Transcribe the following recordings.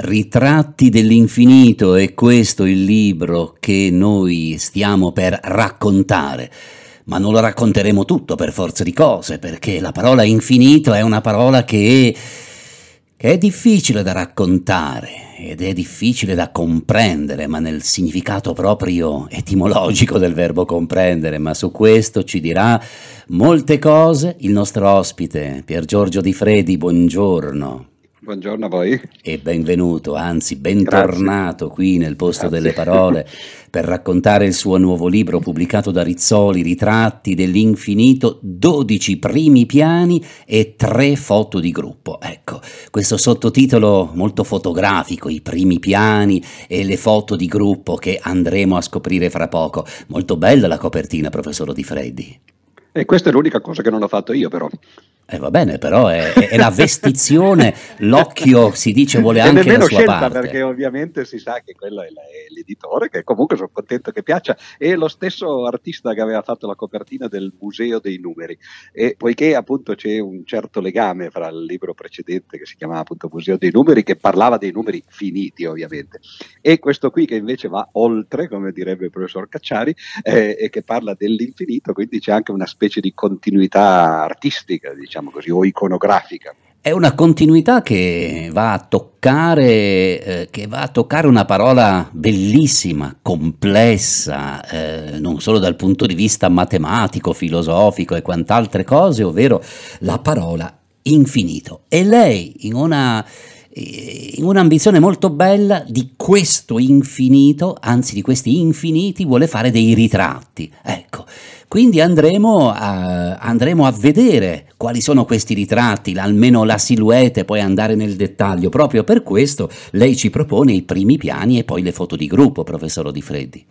Ritratti dell'infinito è questo il libro che noi stiamo per raccontare. Ma non lo racconteremo tutto per forza di cose, perché la parola infinito è una parola che è, che è difficile da raccontare ed è difficile da comprendere, ma nel significato proprio etimologico del verbo comprendere, ma su questo ci dirà molte cose il nostro ospite, Pier Giorgio Di Fredi, buongiorno. Buongiorno a voi. E benvenuto, anzi bentornato Grazie. qui nel posto Grazie. delle parole per raccontare il suo nuovo libro pubblicato da Rizzoli, Ritratti dell'infinito, 12 primi piani e 3 foto di gruppo. Ecco, questo sottotitolo molto fotografico, i primi piani e le foto di gruppo che andremo a scoprire fra poco. Molto bella la copertina, professor Di Freddi. E questa è l'unica cosa che non ho fatto io però. Eh, va bene, però è, è, la vestizione, l'occhio si dice vuole anche la sua parte. perché ovviamente si sa che quello è, è, l'editore, che comunque sono contento che piaccia, e lo stesso artista che aveva fatto la copertina del Museo dei Numeri. E poiché appunto c'è un certo legame fra il libro precedente che si chiamava appunto Museo dei Numeri, che parlava dei numeri finiti ovviamente, e questo qui che invece va oltre, come direbbe il professor Cacciari, eh, e che parla dell'infinito, quindi c'è anche una specie di continuità artistica, diciamo così, o iconografica. È una continuità che va a toccare, eh, che va a toccare una parola bellissima, complessa, eh, non solo dal punto di vista matematico, filosofico e quant'altre cose, ovvero la parola infinito. E lei, in una in un'ambizione molto bella di questo infinito, anzi di questi infiniti, vuole fare dei ritratti. Ecco, quindi andremo a, andremo a vedere quali sono questi ritratti, almeno la silhouette, poi andare nel dettaglio. Proprio per questo lei ci propone i primi piani e poi le foto di gruppo, professor Di Freddi.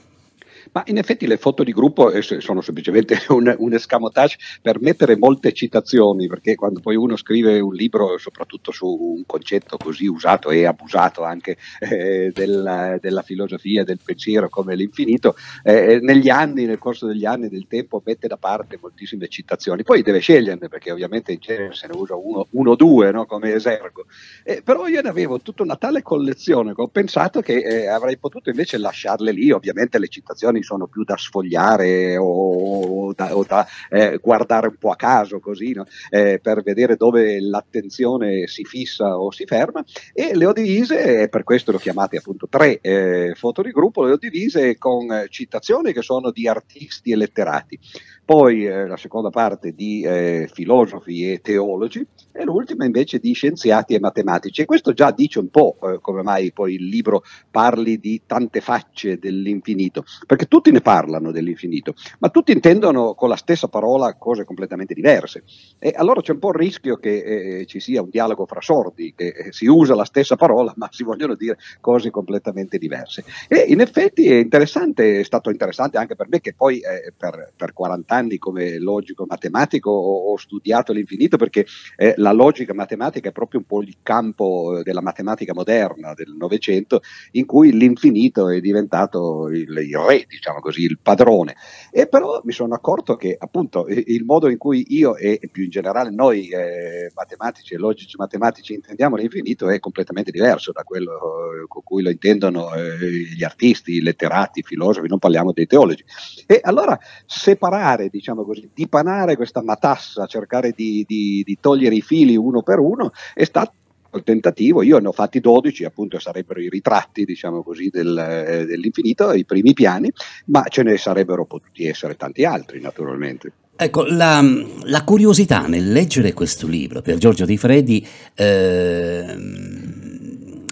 Ma in effetti le foto di gruppo eh, sono semplicemente un, un escamotage per mettere molte citazioni, perché quando poi uno scrive un libro, soprattutto su un concetto così usato e abusato anche eh, della, della, filosofia, del pensiero come l'infinito, eh, negli anni, nel corso degli anni, del tempo, mette da parte moltissime citazioni. Poi deve sceglierne, perché ovviamente in genere se ne usa uno o due no? come esergo. Eh, però io ne avevo tutta una tale collezione che ho pensato che eh, avrei potuto invece lasciarle lì, ovviamente le citazioni sono più da sfogliare o, o da, o da eh, guardare un po' a caso così no? eh, per vedere dove l'attenzione si fissa o si ferma e le ho divise, e per questo le ho chiamate appunto tre eh, foto di gruppo, le ho divise con citazioni che sono di artisti e letterati poi eh, la seconda parte di eh, filosofi e teologi e l'ultima invece di scienziati e matematici. E questo già dice un po' eh, come mai poi il libro parli di tante facce dell'infinito, perché tutti ne parlano dell'infinito, ma tutti intendono con la stessa parola cose completamente diverse. E allora c'è un po' il rischio che eh, ci sia un dialogo fra sordi, che eh, si usa la stessa parola ma si vogliono dire cose completamente diverse. E in effetti è interessante, è stato interessante anche per me che poi eh, per, per 40 anni anni come logico matematico ho, ho studiato l'infinito perché eh, la logica matematica è proprio un po' il campo eh, della matematica moderna del Novecento in cui l'infinito è diventato il, il, re, diciamo così, il padrone. E però mi sono accorto che appunto il modo in cui io e più in generale noi eh, matematici e logici matematici intendiamo l'infinito è completamente diverso da quello eh, con cui lo intendono eh, gli artisti, i letterati, i filosofi, non parliamo dei teologi. E allora separare diciamo così, dipanare questa matassa, cercare di, di, di togliere i fili uno per uno, è stato il tentativo, io ne ho fatti 12, appunto sarebbero i ritratti, diciamo così, del, eh, dell'infinito, i primi piani, ma ce ne sarebbero potuti essere tanti altri, naturalmente. Ecco, la, la curiosità nel leggere questo libro per Giorgio Di Freddi eh,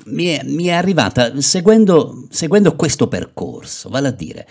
mi, è, mi, è, arrivata seguendo, seguendo questo percorso, vale a dire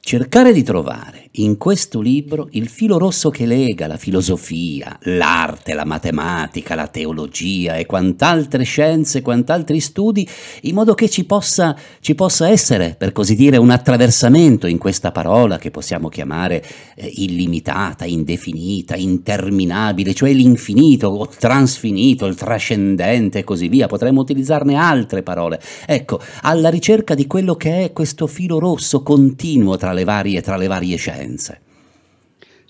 cercare di trovare in questo libro il filo rosso che lega la filosofia, l'arte, la matematica, la teologia e quant'altre scienze, quant'altri studi, in modo che ci possa, ci possa essere, per così dire, un attraversamento in questa parola che possiamo chiamare eh, illimitata, indefinita, interminabile, cioè l'infinito o transfinito, il trascendente e così via. Potremmo utilizzarne altre parole. Ecco, alla ricerca di quello che è questo filo rosso continuo tra le varie, tra le varie scienze.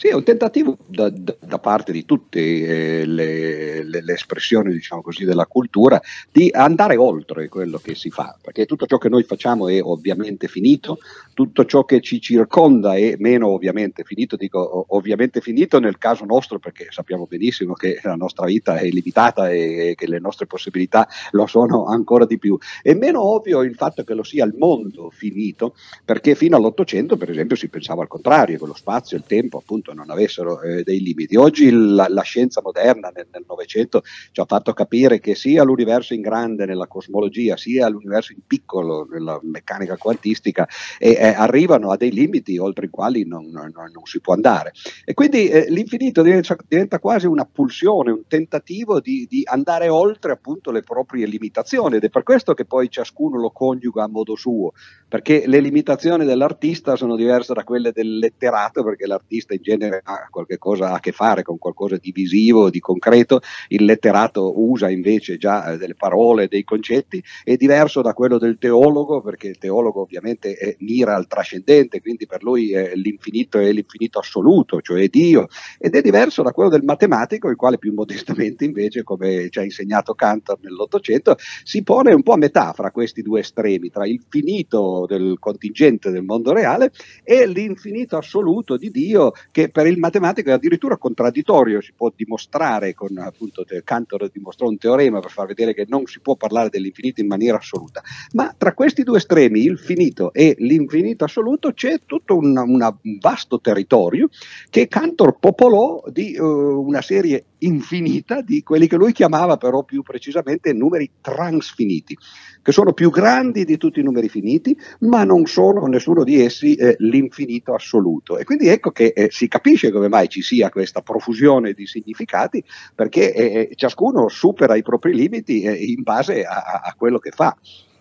Sì, è un tentativo da, da, da parte di tutte eh, le, le, le, espressioni diciamo così, della cultura di andare oltre quello che si fa, perché tutto ciò che noi facciamo è ovviamente finito, tutto ciò che ci circonda è meno ovviamente finito, dico ovviamente finito nel caso nostro perché sappiamo benissimo che la nostra vita è limitata e, e che le nostre possibilità lo sono ancora di più. È meno ovvio il fatto che lo sia il mondo finito, perché fino all'Ottocento per esempio si pensava al contrario, che lo spazio il tempo appunto appunto non avessero eh, dei limiti. Oggi la, la scienza moderna nel Novecento ci ha fatto capire che sia l'universo in grande nella cosmologia, sia l'universo in piccolo nella meccanica quantistica eh, eh, arrivano a dei limiti oltre i quali non, non, non si può andare. E quindi eh, l'infinito diventa, diventa, quasi una pulsione, un tentativo di, di andare oltre appunto le proprie limitazioni ed è per questo che poi ciascuno lo coniuga a modo suo, perché le limitazioni dell'artista sono diverse da quelle del letterato, perché l'artista in genere genere ha qualcosa a che fare con qualcosa di visivo, di concreto, il letterato usa invece già eh, delle parole, dei concetti, è diverso da quello del teologo perché il teologo ovviamente è, mira al trascendente, quindi per lui è l'infinito è l'infinito assoluto, cioè Dio, ed è diverso da quello del matematico, il quale più modestamente invece, come ci ha insegnato Cantor nell'Ottocento, si pone un po' a metà fra questi due estremi, tra il finito del contingente del mondo reale e l'infinito assoluto di Dio che per il matematico è addirittura contraddittorio, si può dimostrare con appunto Cantor dimostrò un teorema per far vedere che non si può parlare dell'infinito in maniera assoluta, ma tra questi due estremi, il finito e l'infinito assoluto, c'è tutto una, un vasto territorio che Cantor popolò di uh, una serie infinita di quelli che lui chiamava però più precisamente numeri transfiniti che sono più grandi di tutti i numeri finiti, ma non sono nessuno di essi eh, l'infinito assoluto. E quindi ecco che eh, si capisce come mai ci sia questa profusione di significati, perché eh, eh ciascuno supera i propri limiti eh, in base a, a quello che fa.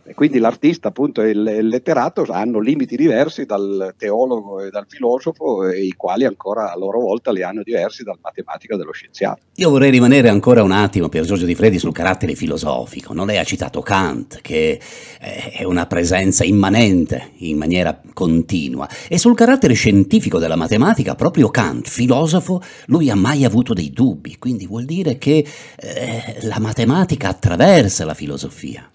E quindi l'artista appunto e il letterato hanno limiti diversi dal teologo e dal filosofo, e i quali ancora a loro volta li hanno diversi dal matematico e dallo scienziato. Io vorrei rimanere ancora un attimo per Giorgio Di Freddi sul carattere filosofico. Non lei ha citato Kant, che è una presenza immanente in maniera continua. E sul carattere scientifico della matematica, proprio Kant, filosofo, lui ha mai avuto dei dubbi. Quindi vuol dire che eh, la matematica attraversa la filosofia.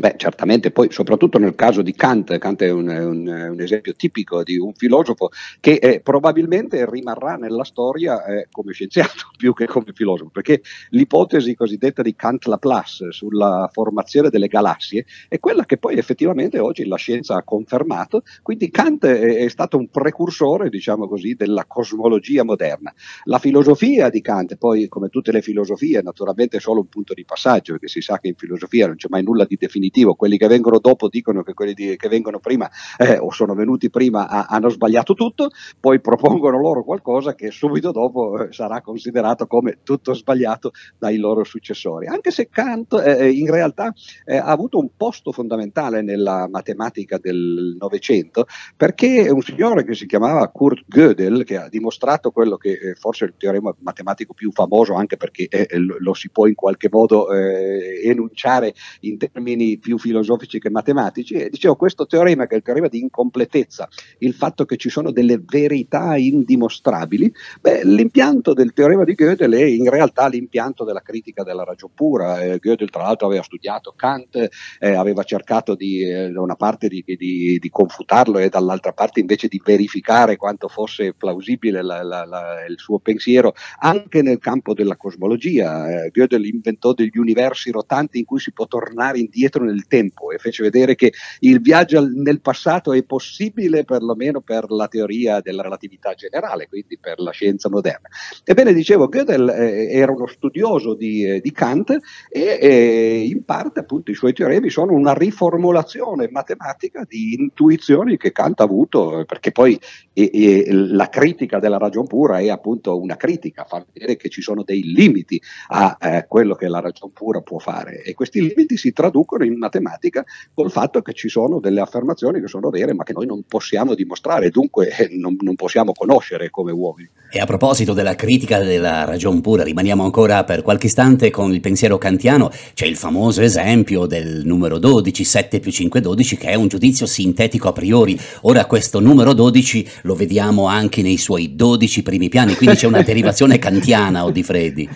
Beh, certamente, poi soprattutto nel caso di Kant, Kant è un, un, un esempio tipico di un filosofo che eh, probabilmente rimarrà nella storia eh, come scienziato più che come filosofo, perché l'ipotesi cosiddetta di Kant-Laplace sulla formazione delle galassie è quella che poi effettivamente oggi la scienza ha confermato, quindi Kant è, è stato un precursore, diciamo così, della cosmologia moderna. La filosofia di Kant, poi come tutte le filosofie, naturalmente è solo un punto di passaggio, perché si sa che in filosofia non c'è mai nulla di definitivo definitivo, quelli che vengono dopo dicono che quelli di, che vengono prima eh, o sono venuti prima a, hanno sbagliato tutto, poi propongono loro qualcosa che subito dopo eh, sarà considerato come tutto sbagliato dai loro successori. Anche se Kant eh, eh in realtà eh, ha avuto un posto fondamentale nella matematica del Novecento perché un signore che si chiamava Kurt Gödel, che ha dimostrato quello che eh, forse è il teorema matematico più famoso anche perché lo, lo si può in qualche modo enunciare in termini più filosofici che matematici, e dicevo questo teorema che è il teorema di incompletezza, il fatto che ci sono delle verità indimostrabili, beh, l'impianto del teorema di Gödel è in realtà l'impianto della critica della ragion pura. Eh, Gödel tra l'altro aveva studiato Kant, eh, aveva cercato di, eh, da una parte di, di, di, confutarlo e dall'altra parte invece di verificare quanto fosse plausibile la, la, la, il suo pensiero anche nel campo della cosmologia. Eh, Gödel inventò degli universi rotanti in cui si può tornare indietro nel tempo e fece vedere che il viaggio nel passato è possibile perlomeno per la teoria della relatività generale, quindi per la scienza moderna. Ebbene, dicevo, Gödel eh, era uno studioso di, eh, di Kant e eh, in parte appunto i suoi teoremi sono una riformulazione matematica di intuizioni che Kant ha avuto, perché poi la critica della ragion pura è appunto una critica, fa vedere che ci sono dei limiti a eh, quello che la ragion pura può fare e questi limiti si traducono in matematica col fatto che ci sono delle affermazioni che sono vere ma che noi non possiamo dimostrare, dunque eh, non, non possiamo conoscere come uomini. E a proposito della critica della ragion pura, rimaniamo ancora per qualche istante con il pensiero kantiano, c'è il famoso esempio del numero 12, 7 più 5 12, che è un giudizio sintetico a priori. Ora questo numero 12 lo vediamo anche nei suoi 12 primi piani, quindi c'è una derivazione kantiana o di Freddi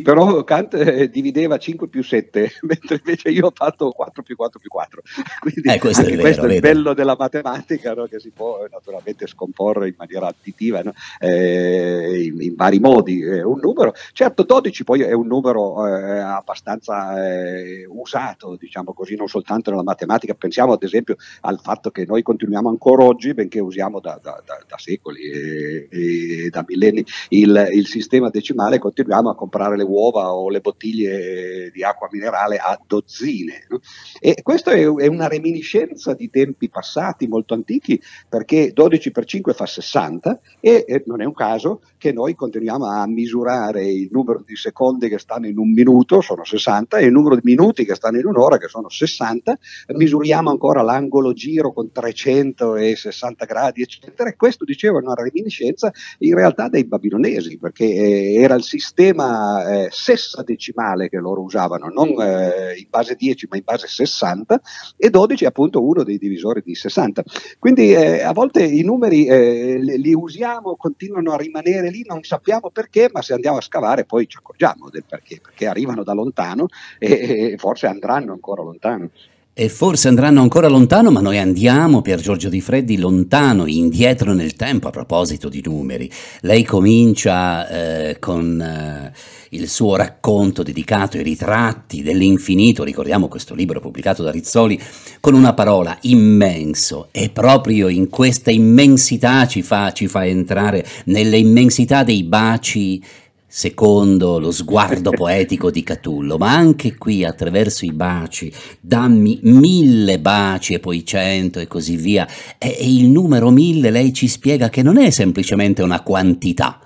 però Kant eh, divideva 5 più 7, mentre invece io ho fatto 4 più 4 più 4. Quindi eh, questo, è, vero, questo è, il bello della matematica, no? che si può naturalmente scomporre in maniera additiva, no? eh, in, in, vari modi. Eh, un numero, certo 12 poi è un numero eh, abbastanza eh, usato, diciamo così, non soltanto nella matematica, pensiamo ad esempio al fatto che noi continuiamo ancora oggi, benché usiamo da, da, da, da secoli e, e, da millenni il, il sistema decimale, continuiamo a comprare le uova o le bottiglie di acqua minerale a dozzine. No? E questo è, è, una reminiscenza di tempi passati molto antichi, perché 12 per 5 fa 60 e, e non è un caso che noi continuiamo a misurare il numero di secondi che stanno in un minuto, sono 60, e il numero di minuti che stanno in un'ora, che sono 60, misuriamo ancora l'angolo giro con 360 gradi, eccetera. E questo, dicevo, è una reminiscenza in realtà dei babilonesi, perché eh, era il sistema eh, sessadecimale che loro usavano, non eh, in base 10 ma in base 60 e 12 è appunto uno dei divisori di 60. Quindi eh, a volte i numeri eh, li, li, usiamo, continuano a rimanere lì, non sappiamo perché, ma se andiamo a scavare poi ci accorgiamo del perché, perché arrivano da lontano e, e forse andranno ancora lontano. E forse andranno ancora lontano, ma noi andiamo, Pier Giorgio Di Freddi, lontano, indietro nel tempo a proposito di numeri. Lei comincia eh, con eh, il suo racconto dedicato ai ritratti dell'infinito, ricordiamo questo libro pubblicato da Rizzoli, con una parola immenso e proprio in questa immensità ci fa, ci fa entrare nelle immensità dei baci secondo lo sguardo poetico di Catullo, ma anche qui attraverso i baci, dammi mille baci e poi cento e così via. E, e il numero mille lei ci spiega che non è semplicemente una quantità,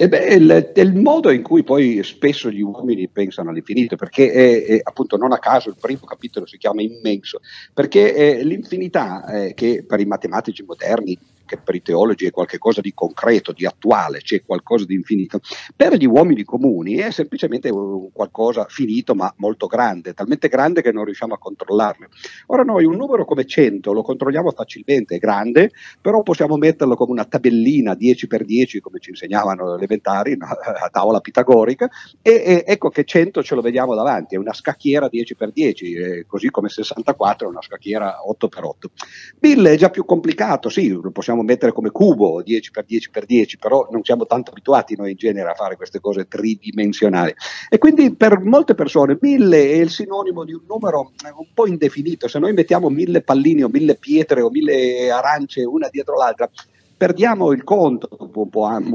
e beh, il, il, modo in cui poi spesso gli uomini pensano all'infinito, perché è, è, appunto non a caso il primo capitolo si chiama immenso, perché l'infinità eh, che per i matematici moderni che per i teologi è qualcosa di concreto, di attuale, c'è qualcosa di infinito, per gli uomini comuni è semplicemente qualcosa finito ma molto grande, talmente grande che non riusciamo a controllarlo. Ora noi un numero come 100 lo controlliamo facilmente, è grande, però possiamo metterlo come una tabellina 10x10 come ci insegnavano le elementari, a tavola pitagorica, e, e, ecco che 100 ce lo vediamo davanti, è una scacchiera 10x10, eh, così come 64 è una scacchiera 8x8. 1000 è già più complicato, sì, lo possiamo mettere come cubo 10x10x10, però non siamo tanto abituati noi in genere a fare queste cose tridimensionali. E quindi per molte persone 1000 è il sinonimo di un numero eh, un po' indefinito, se noi mettiamo 1000 pallini o 1000 pietre o 1000 arance una dietro l'altra, perdiamo il conto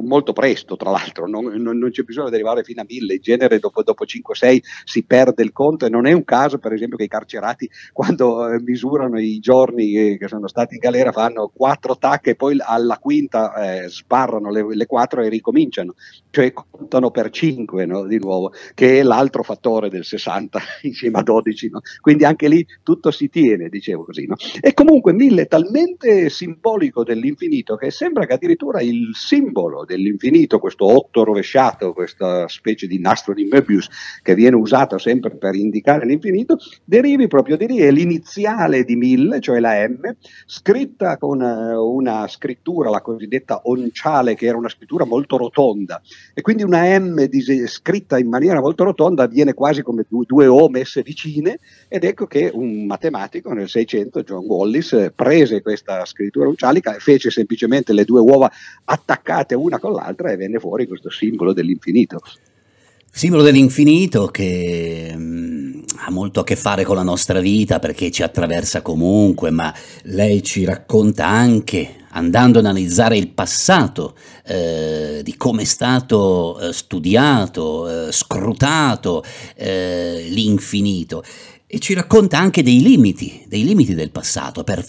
molto presto, tra l'altro, non, non, non, c'è bisogno di arrivare fino a mille, in genere dopo, dopo 5-6 si perde il conto e non è un caso per esempio che i carcerati quando eh, misurano i giorni che sono stati in galera fanno quattro tacche e poi alla quinta eh, sbarrano le, le quattro e ricominciano, cioè contano per 5 no, di nuovo, che è l'altro fattore del 60 insieme a 12, no? quindi anche lì tutto si tiene, dicevo così. No? E comunque mille è talmente simbolico dell'infinito che sembra che addirittura il simbolo dell'infinito, questo otto rovesciato, questa specie di nastro di Möbius che viene usato sempre per indicare l'infinito, derivi proprio di lì, è l'iniziale di mille, cioè la M, scritta con eh, una scrittura, la cosiddetta onciale, che era una scrittura molto rotonda, e quindi una M scritta in maniera molto rotonda viene quasi come due, due O messe vicine, ed ecco che un matematico nel 600, John Wallis, prese questa scrittura oncialica e fece semplicemente semplicemente le due uova attaccate una con l'altra e venne fuori questo simbolo dell'infinito. Simbolo dell'infinito che mh, mm, ha molto a che fare con la nostra vita perché ci attraversa comunque, ma lei ci racconta anche, andando ad analizzare il passato, eh, di come è stato eh, studiato, eh, scrutato eh, l'infinito e ci racconta anche dei limiti, dei limiti del passato per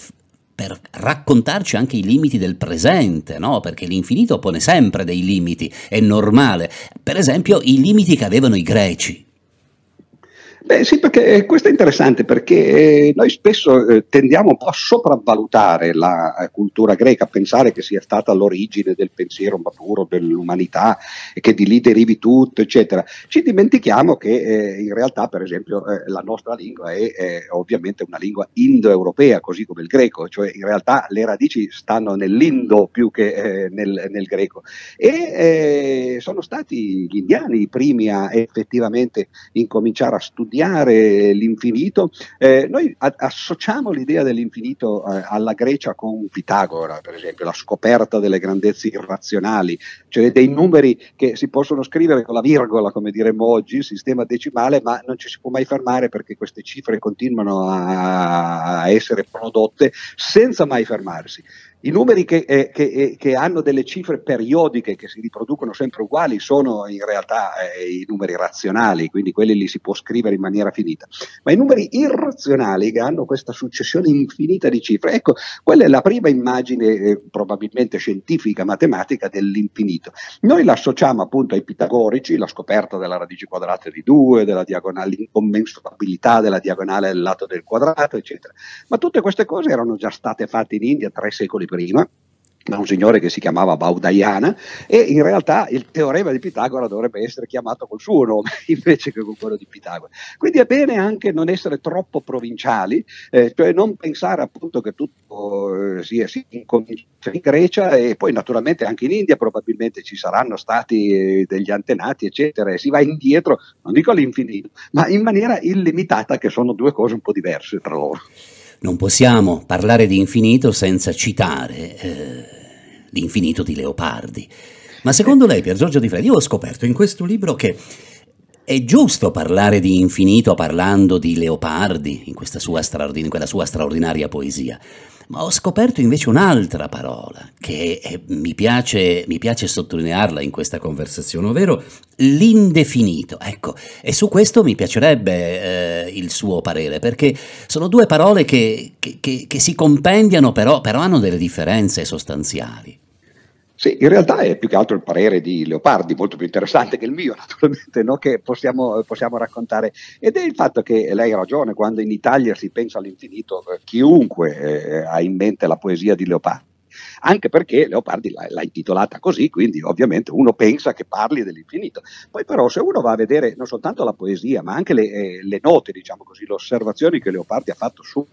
per raccontarci anche i limiti del presente, no? perché l'infinito pone sempre dei limiti, è normale. Per esempio i limiti che avevano i greci. Beh sì, perché questo è interessante perché eh, noi spesso eh, tendiamo un po' a sopravvalutare la eh, cultura greca, a pensare che sia stata l'origine del pensiero maturo dell'umanità e che di lì derivi tutto, eccetera. Ci dimentichiamo che eh, in realtà, per esempio, eh, la nostra lingua è, ovviamente una lingua indoeuropea, così come il greco, cioè in realtà le radici stanno nell'indo più che nel, nel, greco. E sono stati gli indiani i primi a effettivamente incominciare a studiare studiare l'infinito, eh, noi a- associamo l'idea dell'infinito eh, alla Grecia con Pitagora, per esempio, la scoperta delle grandezze irrazionali, cioè dei numeri che si possono scrivere con la virgola, come diremmo oggi, il sistema decimale, ma non ci si può mai fermare perché queste cifre continuano a, a essere prodotte senza mai fermarsi. I numeri che, eh, che, eh, che, hanno delle cifre periodiche che si riproducono sempre uguali sono in realtà eh, i numeri razionali, quindi quelli li si può scrivere in maniera finita. Ma i numeri irrazionali che hanno questa successione infinita di cifre, ecco, quella è la prima immagine eh, probabilmente scientifica, matematica dell'infinito. Noi la associamo appunto ai pitagorici, la scoperta della radice quadrata di 2, della diagonale, l'incommensurabilità della diagonale del lato del quadrato, eccetera. Ma tutte queste cose erano già state fatte in India tre secoli prima da un signore che si chiamava Baudaiana e in realtà il teorema di Pitagora dovrebbe essere chiamato col suo nome invece che con quello di Pitagora. Quindi è bene anche non essere troppo provinciali, eh, cioè non pensare appunto che tutto eh, sia sì, in, in Grecia e poi naturalmente anche in India probabilmente ci saranno stati eh, degli antenati eccetera e si va indietro, non dico all'infinito, ma in maniera illimitata che sono due cose un po' diverse tra loro. Non possiamo parlare di infinito senza citare eh, l'infinito di Leopardi. Ma secondo lei, Pier Giorgio Di Freddi, io ho scoperto in questo libro che è giusto parlare di infinito parlando di Leopardi in, sua in quella sua straordinaria poesia ma ho scoperto invece un'altra parola che è, mi, piace, mi, piace, sottolinearla in questa conversazione, ovvero l'indefinito. Ecco, e su questo mi piacerebbe eh, il suo parere, perché sono due parole che, che, che, che si compendiano, però, però hanno delle differenze sostanziali. Sì, in realtà è più che altro il parere di Leopardi, molto più interessante che il mio, naturalmente, no? che possiamo, possiamo, raccontare. Ed è il fatto che lei ha ragione, quando in Italia si pensa all'infinito, eh, chiunque eh, ha in mente la poesia di Leopardi. Anche perché Leopardi l'ha, l'ha, intitolata così, quindi ovviamente uno pensa che parli dell'infinito. Poi però se uno va a vedere non soltanto la poesia, ma anche le, eh, le note, diciamo così, le osservazioni che Leopardi ha fatto su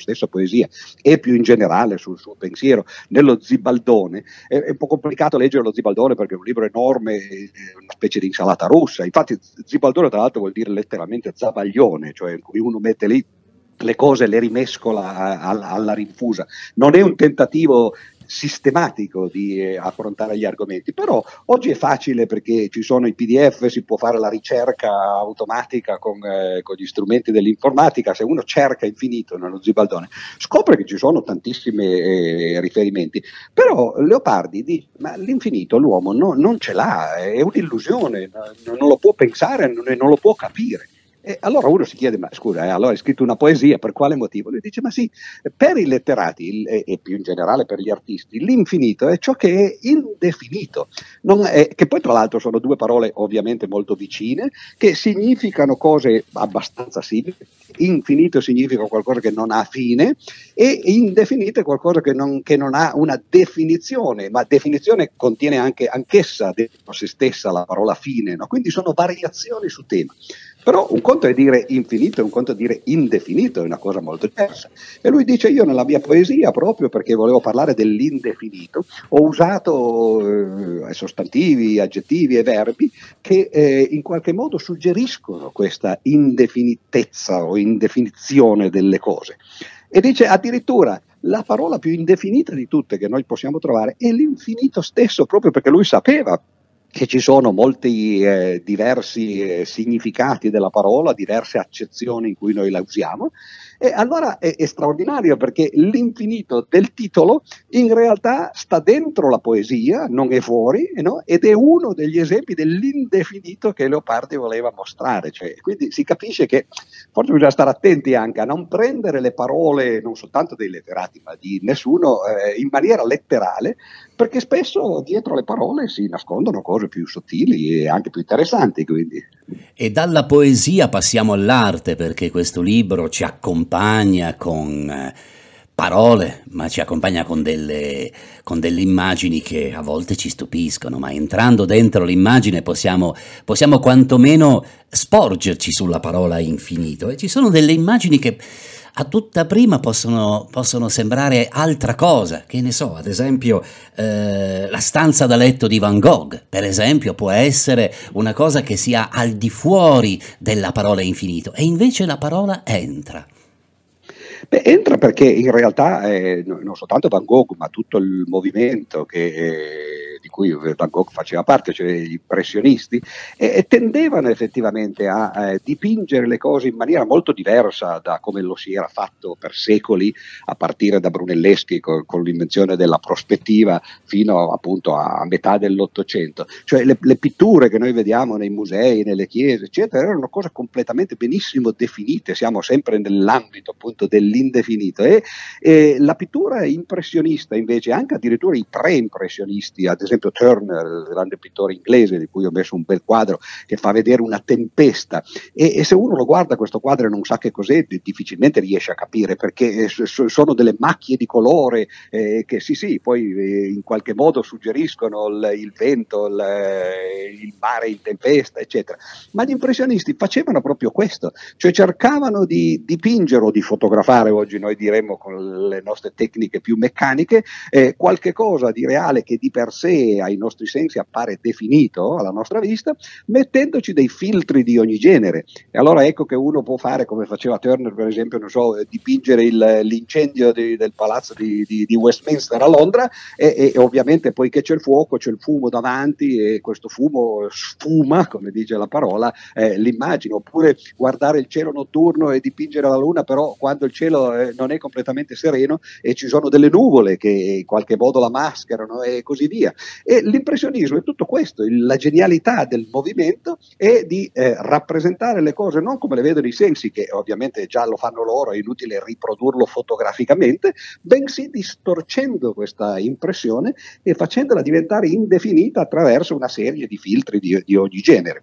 stessa poesia e più in generale sul suo pensiero nello Zibaldone. È, è un po' complicato leggere lo Zibaldone perché è un libro enorme, una specie di insalata russa. Infatti Zibaldone tra l'altro vuol dire letteralmente zabaglione, cioè uno mette lì le cose le rimescola alla, alla rinfusa. Non è un tentativo sistematico di eh, affrontare gli argomenti, però oggi è facile perché ci sono i PDF, si può fare la ricerca automatica con, eh, con gli strumenti dell'informatica, se uno cerca infinito nello Zibaldone scopre che ci sono tantissimi eh, riferimenti, però Leopardi dice ma l'infinito l'uomo no, non ce l'ha, è un'illusione, non, lo può pensare, non, non lo può capire. E allora uno si chiede, ma scusa, eh, allora hai scritto una poesia, per quale motivo? Lui dice, ma sì, per i letterati e, e, più in generale per gli artisti, l'infinito è ciò che è indefinito, è, che poi tra l'altro sono due parole ovviamente molto vicine, che significano cose abbastanza simili. Infinito significa qualcosa che non ha fine e indefinito è qualcosa che non, che non ha una definizione, ma definizione contiene anche anch'essa dentro se stessa la parola fine, no? quindi sono variazioni su tema. Però un conto è dire infinito e un conto è dire indefinito, è una cosa molto diversa. E lui dice io nella mia poesia, proprio perché volevo parlare dell'indefinito, ho usato eh, sostantivi, aggettivi e verbi che eh, in qualche modo suggeriscono questa indefinitezza o indefinizione delle cose. E dice addirittura la parola più indefinita di tutte che noi possiamo trovare è l'infinito stesso, proprio perché lui sapeva che ci sono molti eh, diversi eh, significati della parola, diverse accezioni in cui noi la usiamo E allora è, è straordinario perché l'infinito del titolo in realtà sta dentro la poesia, non è fuori, no? ed è uno degli esempi dell'indefinito che Leopardi voleva mostrare. Cioè, quindi si capisce che forse bisogna stare attenti anche a non prendere le parole non soltanto dei letterati, ma di nessuno eh, in maniera letterale, perché spesso dietro le parole si nascondono cose più sottili e anche più interessanti. Quindi. E dalla poesia passiamo all'arte, perché questo libro ci accompagna con eh, parole, ma ci accompagna con delle, con delle, immagini che a volte ci stupiscono, ma entrando dentro l'immagine possiamo, possiamo quantomeno sporgerci sulla parola infinito. E ci sono delle immagini che a tutta prima possono, possono sembrare altra cosa, che ne so, ad esempio eh, la stanza da letto di Van Gogh, per esempio, può essere una cosa che sia al di fuori della parola infinito, e invece la parola entra. Beh, entra perché in realtà eh, non soltanto Van Gogh, ma tutto il movimento che eh, cui Van Gogh faceva parte, cioè gli impressionisti, e, tendevano effettivamente a eh, dipingere le cose in maniera molto diversa da come lo si era fatto per secoli, a partire da Brunelleschi con, con l'invenzione della prospettiva fino appunto a metà dell'Ottocento. Cioè le, le, pitture che noi vediamo nei musei, nelle chiese, eccetera, erano cose completamente benissimo definite, siamo sempre nell'ambito appunto dell'indefinito. E, e la pittura impressionista invece, anche addirittura i pre-impressionisti, ad esempio, esempio Turner, il grande pittore inglese di cui ho messo un bel quadro che fa vedere una tempesta. E, e se uno lo guarda questo quadro e non sa che cos'è difficilmente riesce a capire perché eh, sono delle macchie di colore eh, che sì sì poi eh, in qualche modo suggeriscono il, il vento, il, il, mare in tempesta eccetera. Ma gli impressionisti facevano proprio questo cioè cercavano di dipingere o di fotografare oggi noi diremmo con le nostre tecniche più meccaniche eh, qualche cosa di reale che di per sé ai nostri sensi appare definito alla nostra vista, mettendoci dei filtri di ogni genere. E allora ecco che uno può fare come faceva Turner, per esempio, non so, dipingere il, l'incendio di, del palazzo di, di, di, Westminster a Londra e, e, ovviamente poiché c'è il fuoco, c'è il fumo davanti e questo fumo sfuma, come dice la parola, eh, l'immagine, oppure guardare il cielo notturno e dipingere la luna, però quando il cielo eh, non è completamente sereno e ci sono delle nuvole che in qualche modo la mascherano e così via. E l'impressionismo è tutto questo, la genialità del movimento è di eh, rappresentare le cose non come le vedono i sensi, che ovviamente già lo fanno loro, è inutile riprodurlo fotograficamente, bensì distorcendo questa impressione e facendola diventare indefinita attraverso una serie di filtri di, di ogni genere.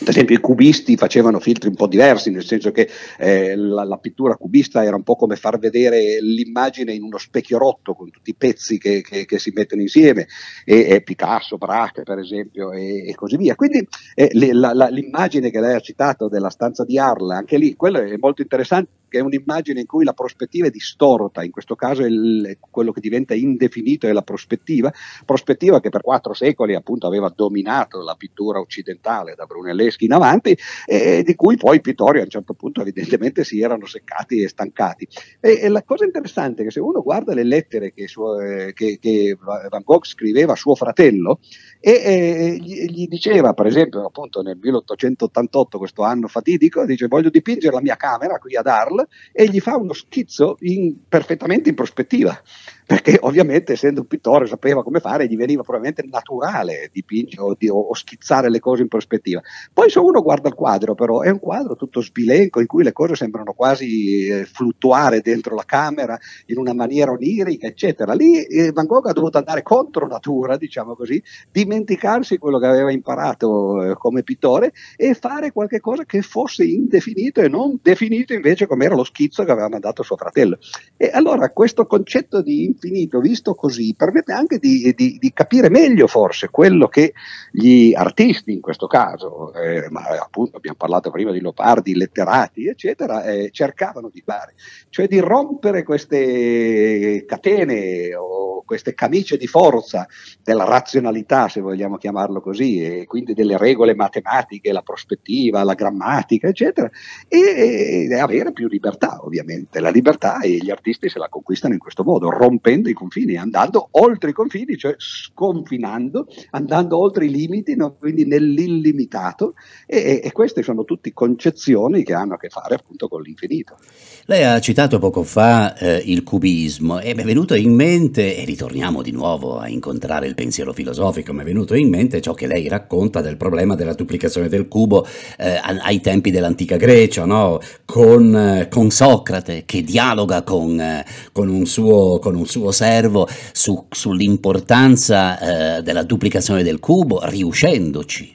Ad esempio i cubisti facevano filtri un po' diversi, nel senso che eh, la, la, pittura cubista era un po' come far vedere l'immagine in uno specchio rotto con tutti i pezzi che, che, che si mettono insieme, e, e, Picasso, Braque per esempio e, e così via. Quindi eh, le, la, la, l'immagine che lei ha citato della stanza di Arla, anche lì, quello è molto interessante che è un'immagine in cui la prospettiva è distorta, in questo caso il, quello che diventa indefinito è la prospettiva, prospettiva che per quattro secoli appunto aveva dominato la pittura occidentale da Brunelleschi in avanti e di cui poi i pittori a un certo punto evidentemente si erano seccati e stancati. E, e la cosa interessante è che se uno guarda le lettere che, suo, eh, che, che Van Gogh scriveva a suo fratello e eh, gli, gli, diceva per esempio appunto nel 1888 questo anno fatidico dice voglio dipingere la mia camera qui ad Arles e gli fa uno schizzo in, perfettamente in prospettiva perché ovviamente essendo un pittore sapeva come fare, gli veniva probabilmente naturale dipingere o, di, o, schizzare le cose in prospettiva. Poi se uno guarda il quadro però è un quadro tutto sbilenco in cui le cose sembrano quasi eh, fluttuare dentro la camera in una maniera onirica eccetera. Lì eh, Van Gogh ha dovuto andare contro natura, diciamo così, dimenticarsi quello che aveva imparato eh, come pittore e fare qualche cosa che fosse indefinito e non definito invece come era lo schizzo che aveva mandato suo fratello. E allora questo concetto di infinito, visto così, permette anche di, di, di, capire meglio forse quello che gli artisti in questo caso, eh, ma appunto abbiamo parlato prima di Lopardi, letterati, eccetera, eh, cercavano di fare, cioè di rompere queste catene o queste camicie di forza della razionalità, se vogliamo chiamarlo così, e quindi delle regole matematiche, la prospettiva, la grammatica, eccetera, e, e avere più libertà, ovviamente. La libertà e gli artisti se la conquistano in questo modo, rompendo rompendo i confini, andando oltre i confini, cioè sconfinando, andando oltre i limiti, no? quindi nell'illimitato e, e, queste sono tutte concezioni che hanno a che fare appunto con l'infinito. Lei ha citato poco fa eh, il cubismo e mi è venuto in mente, e ritorniamo di nuovo a incontrare il pensiero filosofico, mi è venuto in mente ciò che lei racconta del problema della duplicazione del cubo eh, ai tempi dell'antica Grecia, no? con, eh, con, Socrate che dialoga con, eh, con, un, suo, con un, suo, servo su, sull'importanza eh, della duplicazione del cubo, riuscendoci.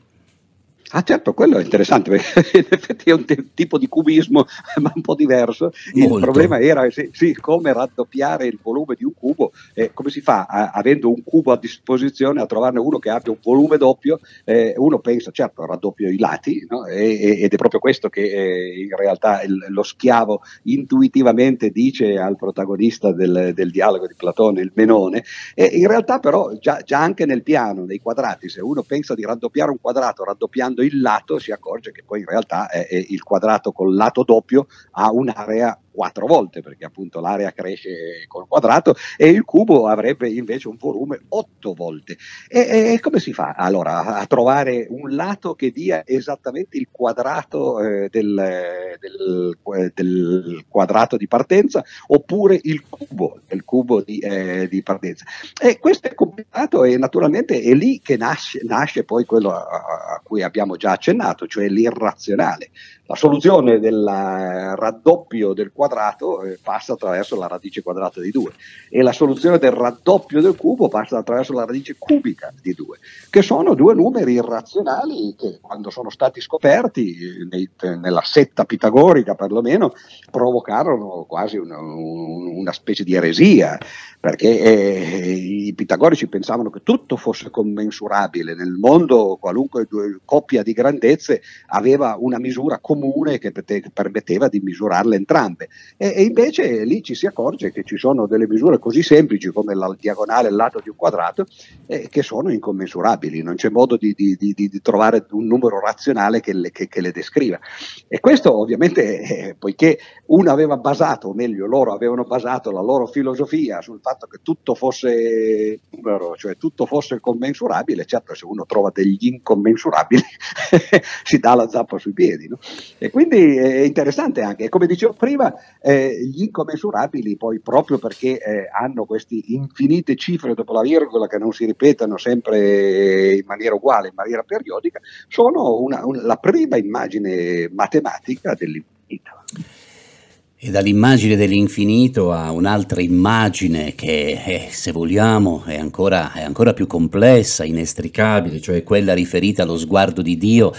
Ah certo, quello è interessante, perché in effetti è un te- tipo di cubismo, ma un po' diverso. Molto. Il problema era sì, sì, come raddoppiare il volume di un cubo, eh, come si fa a, avendo un cubo a disposizione a trovarne uno che abbia un volume doppio, eh, uno pensa certo raddoppio i lati, no? e, ed è proprio questo che eh, in realtà il, lo schiavo intuitivamente dice al protagonista del, del, dialogo di Platone, il Menone, e in realtà però già, già anche nel piano, nei quadrati, se uno pensa di raddoppiare un quadrato raddoppiando il lato si accorge che poi in realtà è, è il quadrato col lato doppio ha un'area quattro volte perché appunto l'area cresce col quadrato e il cubo avrebbe invece un volume otto volte. E, e come si fa allora a, trovare un lato che dia esattamente il quadrato eh, del, del, del, quadrato di partenza oppure il cubo, il cubo di, eh, di, partenza? E questo è complicato e naturalmente è lì che nasce, nasce poi quello a, a cui abbiamo già accennato, cioè l'irrazionale. La soluzione del raddoppio del quadrato eh, passa attraverso la radice quadrata di 2 e la soluzione del raddoppio del cubo passa attraverso la radice cubica di 2, che sono due numeri irrazionali che quando sono stati scoperti eh, nei, nella setta pitagorica perlomeno provocarono quasi una, una specie di eresia perché eh, i pitagorici pensavano che tutto fosse commensurabile, nel mondo qualunque coppia di grandezze aveva una misura comune che, permetteva di misurarle entrambe. E, e, invece lì ci si accorge che ci sono delle misure così semplici come la diagonale e il lato di un quadrato eh, che sono incommensurabili, non c'è modo di, di, di, di trovare un numero razionale che le, che, che le descriva. E questo ovviamente eh, poiché uno aveva basato, o meglio loro avevano basato la loro filosofia sul fatto che tutto fosse numero, cioè tutto fosse commensurabile, certo se uno trova degli incommensurabili si dà la zappa sui piedi. No? E quindi è interessante anche, come dicevo prima, eh, gli incommensurabili poi proprio perché eh, hanno queste infinite cifre dopo la virgola che non si ripetono sempre in maniera uguale, in maniera periodica, sono una, una, la prima immagine matematica dell'infinito. E dall'immagine dell'infinito a un'altra immagine che, eh, se vogliamo, è ancora, è ancora più complessa, inestricabile, cioè quella riferita allo sguardo di Dio,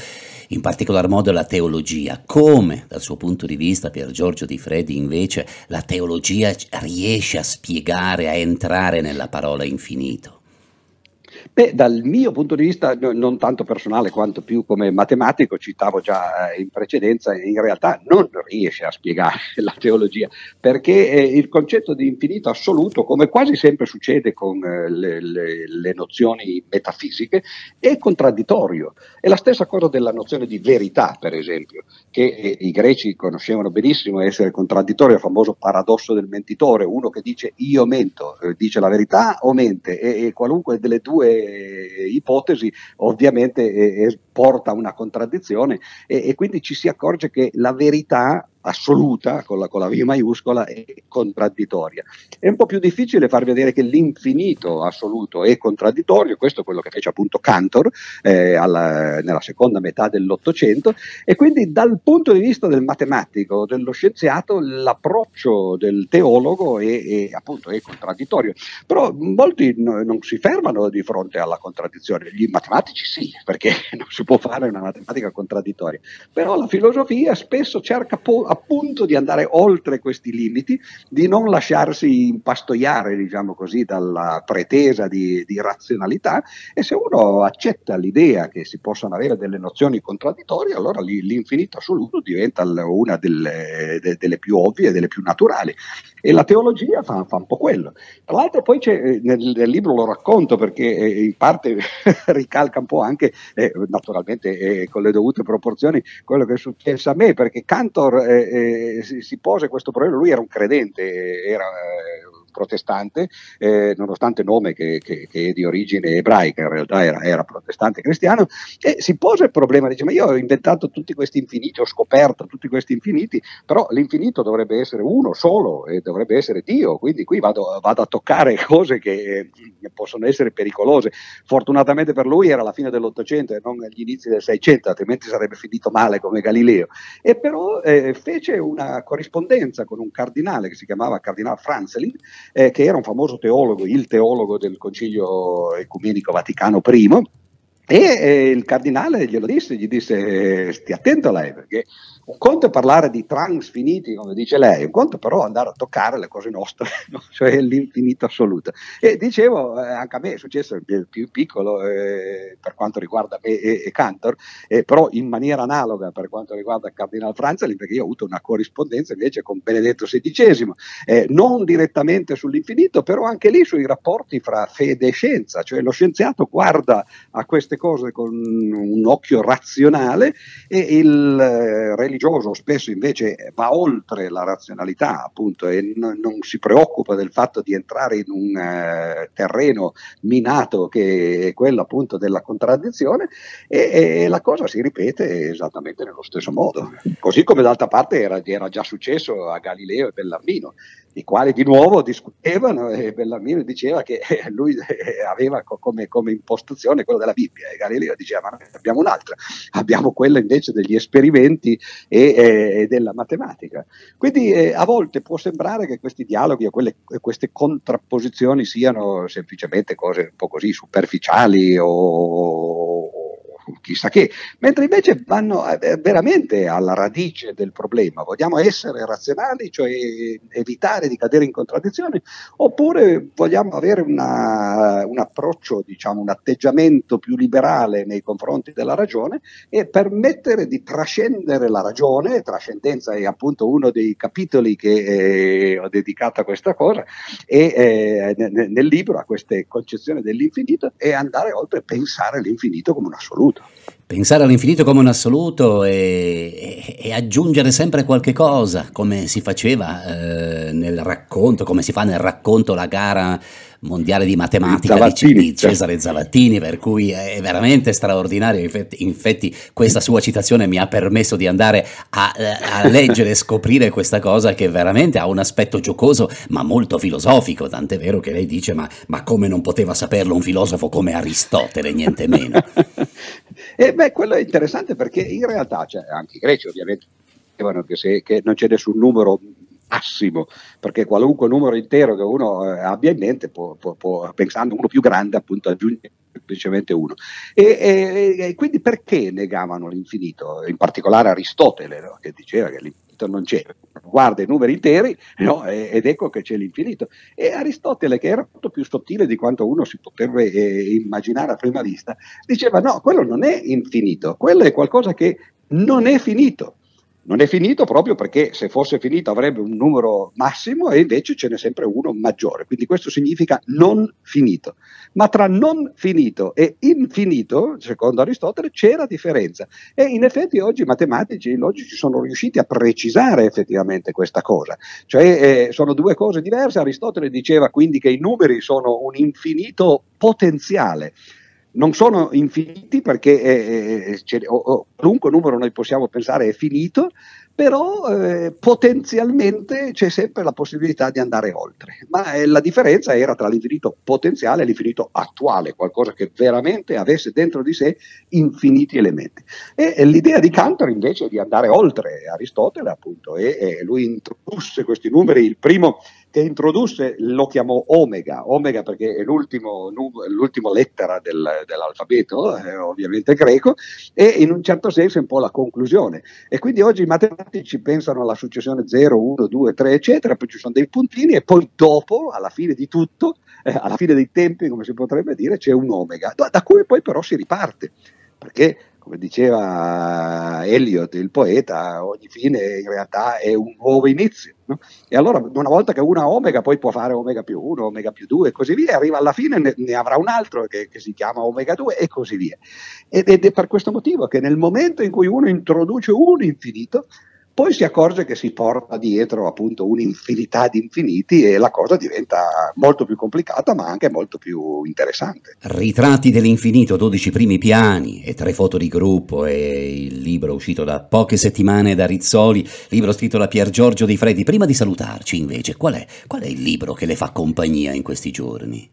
in particolar modo la teologia. Come, dal suo punto di vista, Pier Giorgio Di Fredi, invece, la teologia riesce a spiegare, a entrare nella parola infinito? Beh, dal mio punto di vista, non tanto personale quanto più come matematico, citavo già eh, in precedenza, in realtà non riesce a spiegare la teologia, perché eh, il concetto di infinito assoluto, come quasi sempre succede con eh, le, le, le, nozioni metafisiche, è contraddittorio. È la stessa cosa della nozione di verità, per esempio, che i greci conoscevano benissimo essere contraddittorio, il famoso paradosso del mentitore, uno che dice io mento, dice la verità o mente, e, e qualunque delle due eh, ipotesi ovviamente eh, porta a una contraddizione e, e quindi ci si accorge che la verità assoluta, con la, con la V maiuscola, è contraddittoria. È un po' più difficile far vedere che l'infinito assoluto è contraddittorio, questo è quello che fece appunto Cantor eh, alla, nella seconda metà dell'Ottocento, e quindi dal punto di vista del matematico, dello scienziato, l'approccio del teologo è, è appunto è contraddittorio. Però molti no, non si fermano di fronte alla contraddizione, gli matematici sì, perché non si può fare una matematica contraddittoria, però la filosofia spesso cerca po- appunto di andare oltre questi limiti, di non lasciarsi impastoiare, diciamo così, dalla pretesa di, di razionalità e se uno accetta l'idea che si possano avere delle nozioni contraddittorie, allora l'infinito assoluto diventa una delle, de, delle più ovvie, delle più naturali. E la teologia fa, fa un po' quello. Tra l'altro poi nel, nel, libro lo racconto perché eh, in parte ricalca un po' anche, eh, naturalmente eh, con le dovute proporzioni, quello che è successo a me, perché Cantor eh, eh, si, si, pose questo problema, lui era un credente, era eh, protestante, eh, nonostante nome che, che, che, è di origine ebraica, in realtà era, era, protestante cristiano, e si pose il problema, dice ma io ho inventato tutti questi infiniti, ho scoperto tutti questi infiniti, però l'infinito dovrebbe essere uno solo e dovrebbe essere Dio, quindi qui vado, vado a toccare cose che eh, possono essere pericolose. Fortunatamente per lui era la fine dell'Ottocento e non gli inizi del Seicento, altrimenti sarebbe finito male come Galileo. E però eh, fece una corrispondenza con un cardinale che si chiamava Cardinale Franzelin, eh, che era un famoso teologo, il teologo del Concilio Ecumenico Vaticano I, e eh, il cardinale glielo disse, gli disse eh, stia attento a lei perché un conto è parlare di transfiniti, come dice lei, un conto però è andare a toccare le cose nostre, no? cioè l'infinito assoluto. E dicevo, eh, anche a me è successo più, più piccolo eh, per quanto riguarda me e, e Cantor, eh, però in maniera analoga per quanto riguarda il Cardinal Franzeli, perché io ho avuto una corrispondenza invece con Benedetto XVI, non direttamente sull'infinito, però anche lì sui rapporti fra fede e scienza, cioè lo scienziato guarda a queste cose con un occhio razionale e il eh, religioso spesso invece va oltre la razionalità appunto e n- non si preoccupa del fatto di entrare in un uh, terreno minato che è quello appunto della contraddizione e, e, la cosa si ripete esattamente nello stesso modo, così come d'altra parte era, era già successo a Galileo e Bellarmino i quali di nuovo discutevano e Bellarmino diceva che lui aveva come, come impostazione quello della Bibbia Galileo diceva ma noi abbiamo un'altra, abbiamo quella invece degli esperimenti e, e della matematica. Quindi eh, a volte può sembrare che questi dialoghi e quelle, queste contrapposizioni siano semplicemente cose un po' così superficiali o, chissà che, mentre invece vanno eh, veramente alla radice del problema. Vogliamo essere razionali, cioè evitare di cadere in contraddizione, oppure vogliamo avere una, un approccio, diciamo, un atteggiamento più liberale nei confronti della ragione e permettere di trascendere la ragione, trascendenza è appunto uno dei capitoli che eh, ho dedicato a questa cosa, e eh, nel libro a queste concezioni dell'infinito e andare oltre e pensare l'infinito come un assoluto. Pensare all'infinito come un assoluto e, e, e aggiungere sempre qualche cosa, come si faceva eh, nel racconto, come si fa nel racconto la gara mondiale di matematica di, di, Cesare Zavattini, per cui è veramente straordinario. Infatti, infatti, questa sua citazione mi ha permesso di andare a, a leggere e scoprire questa cosa che veramente ha un aspetto giocoso, ma molto filosofico. Tant'è vero che lei dice: Ma, ma come non poteva saperlo un filosofo come Aristotele, niente meno. E beh, quello è interessante perché in realtà, cioè, anche i greci ovviamente dicevano che, se, che non c'è nessun numero massimo, perché qualunque numero intero che uno eh, abbia in mente, può, può, può, pensando uno più grande, appunto aggiungere semplicemente uno. E, e, e, quindi perché negavano l'infinito? In particolare Aristotele, no? che diceva che l'infinito non c'è, guarda i numeri interi no? ed ecco che c'è l'infinito. E Aristotele, che era molto più sottile di quanto uno si potrebbe eh, immaginare a prima vista, diceva no, quello non è infinito, quello è qualcosa che non è finito non è finito proprio perché se fosse finito avrebbe un numero massimo e invece ce n'è sempre uno maggiore, quindi questo significa non finito. Ma tra non finito e infinito, secondo Aristotele, c'è la differenza e in effetti oggi i matematici e i logici sono riusciti a precisare effettivamente questa cosa, cioè eh, sono due cose diverse. Aristotele diceva quindi che i numeri sono un infinito potenziale non sono infiniti perché eh, eh o, qualunque numero noi possiamo pensare è finito, però eh, potenzialmente c'è sempre la possibilità di andare oltre. Ma eh, la differenza era tra l'infinito potenziale e l'infinito attuale, qualcosa che veramente avesse dentro di sé infiniti elementi. E, e l'idea di Cantor invece è di andare oltre Aristotele, appunto, e, e lui introdusse questi numeri, il primo che introdusse lo chiamò Omega, Omega perché è l'ultima lettera del, dell'alfabeto, eh, ovviamente greco, e in un certo senso è un po' la conclusione. E quindi oggi i matematici pensano alla successione 0, 1, 2, 3, eccetera, poi ci sono dei puntini e poi dopo, alla fine di tutto, eh, alla fine dei tempi, come si potrebbe dire, c'è un Omega, da cui poi però si riparte. Perché come diceva Eliot, il poeta, ogni fine in realtà è un nuovo inizio. No? E allora una volta che uno ha omega poi può fare omega più 1, omega più 2 e così via, arriva alla fine ne, ne avrà un altro che, che, si chiama omega 2 e così via. Ed, ed è per questo motivo che nel momento in cui uno introduce un infinito, poi si accorge che si porta dietro appunto un'infinità di infiniti e la cosa diventa molto più complicata ma anche molto più interessante. Ritratti dell'infinito, 12 primi piani e tre foto di gruppo e il libro uscito da poche settimane da Rizzoli, libro scritto da Pier Giorgio Di Freddi. Prima di salutarci invece, qual è, qual è il libro che le fa compagnia in questi giorni?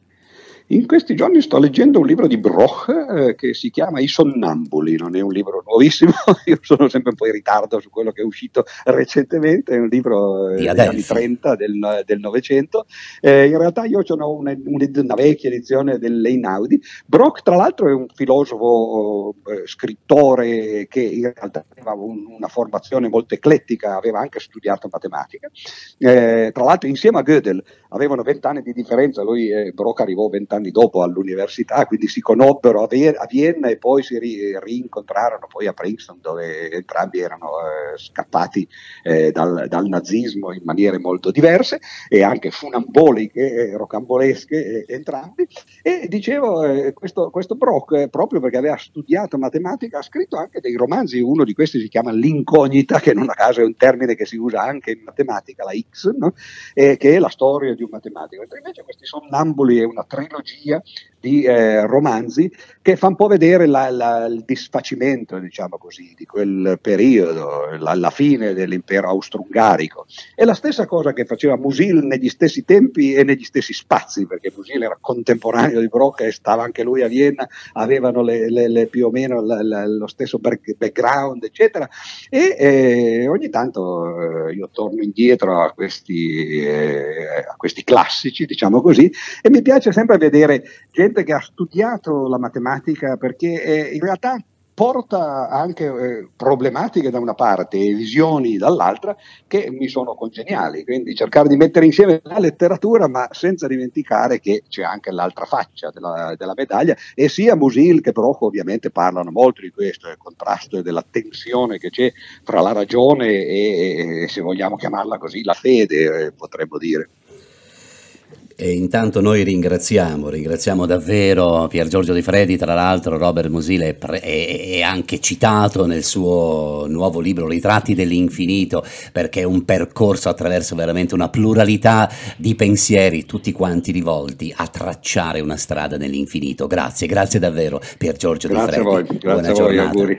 In questi giorni sto leggendo un libro di Broch eh, che si chiama I Sonnambuli, non è un libro nuovissimo, io sono sempre un po' in ritardo su quello che è uscito recentemente, è un libro eh, degli anni 30 del, Novecento. Eh, in realtà io ho una, una, vecchia edizione dell'Einaudi. Broch tra l'altro è un filosofo eh, scrittore che in realtà aveva un, una formazione molto eclettica, aveva anche studiato matematica. Eh, tra l'altro insieme a Gödel avevano vent'anni di differenza, lui eh, Broch arrivò vent'anni anni dopo all'università, quindi si conobbero a, Vienna e poi si ri- rincontrarono poi a Princeton dove entrambi erano eh, scappati eh, dal, dal, nazismo in maniere molto diverse e anche funamboliche, eh, rocambolesche eh, entrambi. E dicevo, eh, questo, questo Brock, eh, proprio perché aveva studiato matematica, ha scritto anche dei romanzi, uno di questi si chiama L'incognita, che non a caso è un termine che si usa anche in matematica, la X, no? che è la storia di un matematico. Invece questi sonnambuli è una trilogia trilogia di eh, romanzi che fa un po' vedere la, la, il disfacimento, diciamo così, di quel periodo, la, la fine dell'impero austro-ungarico. È la stessa cosa che faceva Musil negli stessi tempi e negli stessi spazi, perché Musil era contemporaneo di Broca e stava anche lui a Vienna, avevano le, le, le più o meno lo stesso background, eccetera. E eh, ogni tanto eh, io torno indietro a questi, eh, a questi classici, diciamo così, e mi piace sempre vedere gente che ha studiato la matematica perché eh, in realtà porta anche eh, problematiche da una parte e visioni dall'altra che mi sono congeniali, quindi cercare di mettere insieme la letteratura ma senza dimenticare che c'è anche l'altra faccia della, della medaglia e sia Musil che Broco ovviamente parlano molto di questo, del contrasto e della tensione che c'è fra la ragione e, e se vogliamo chiamarla così, la fede, eh, potremmo dire. E intanto noi ringraziamo, ringraziamo davvero Pier Giorgio Di Freddi, tra l'altro Robert Musile è, è, anche citato nel suo nuovo libro Ritratti dell'infinito perché è un percorso attraverso veramente una pluralità di pensieri, tutti quanti rivolti a tracciare una strada nell'infinito. Grazie, grazie davvero Pier Giorgio grazie Di Freddi. A voi, grazie Buona a voi, giornata. auguri.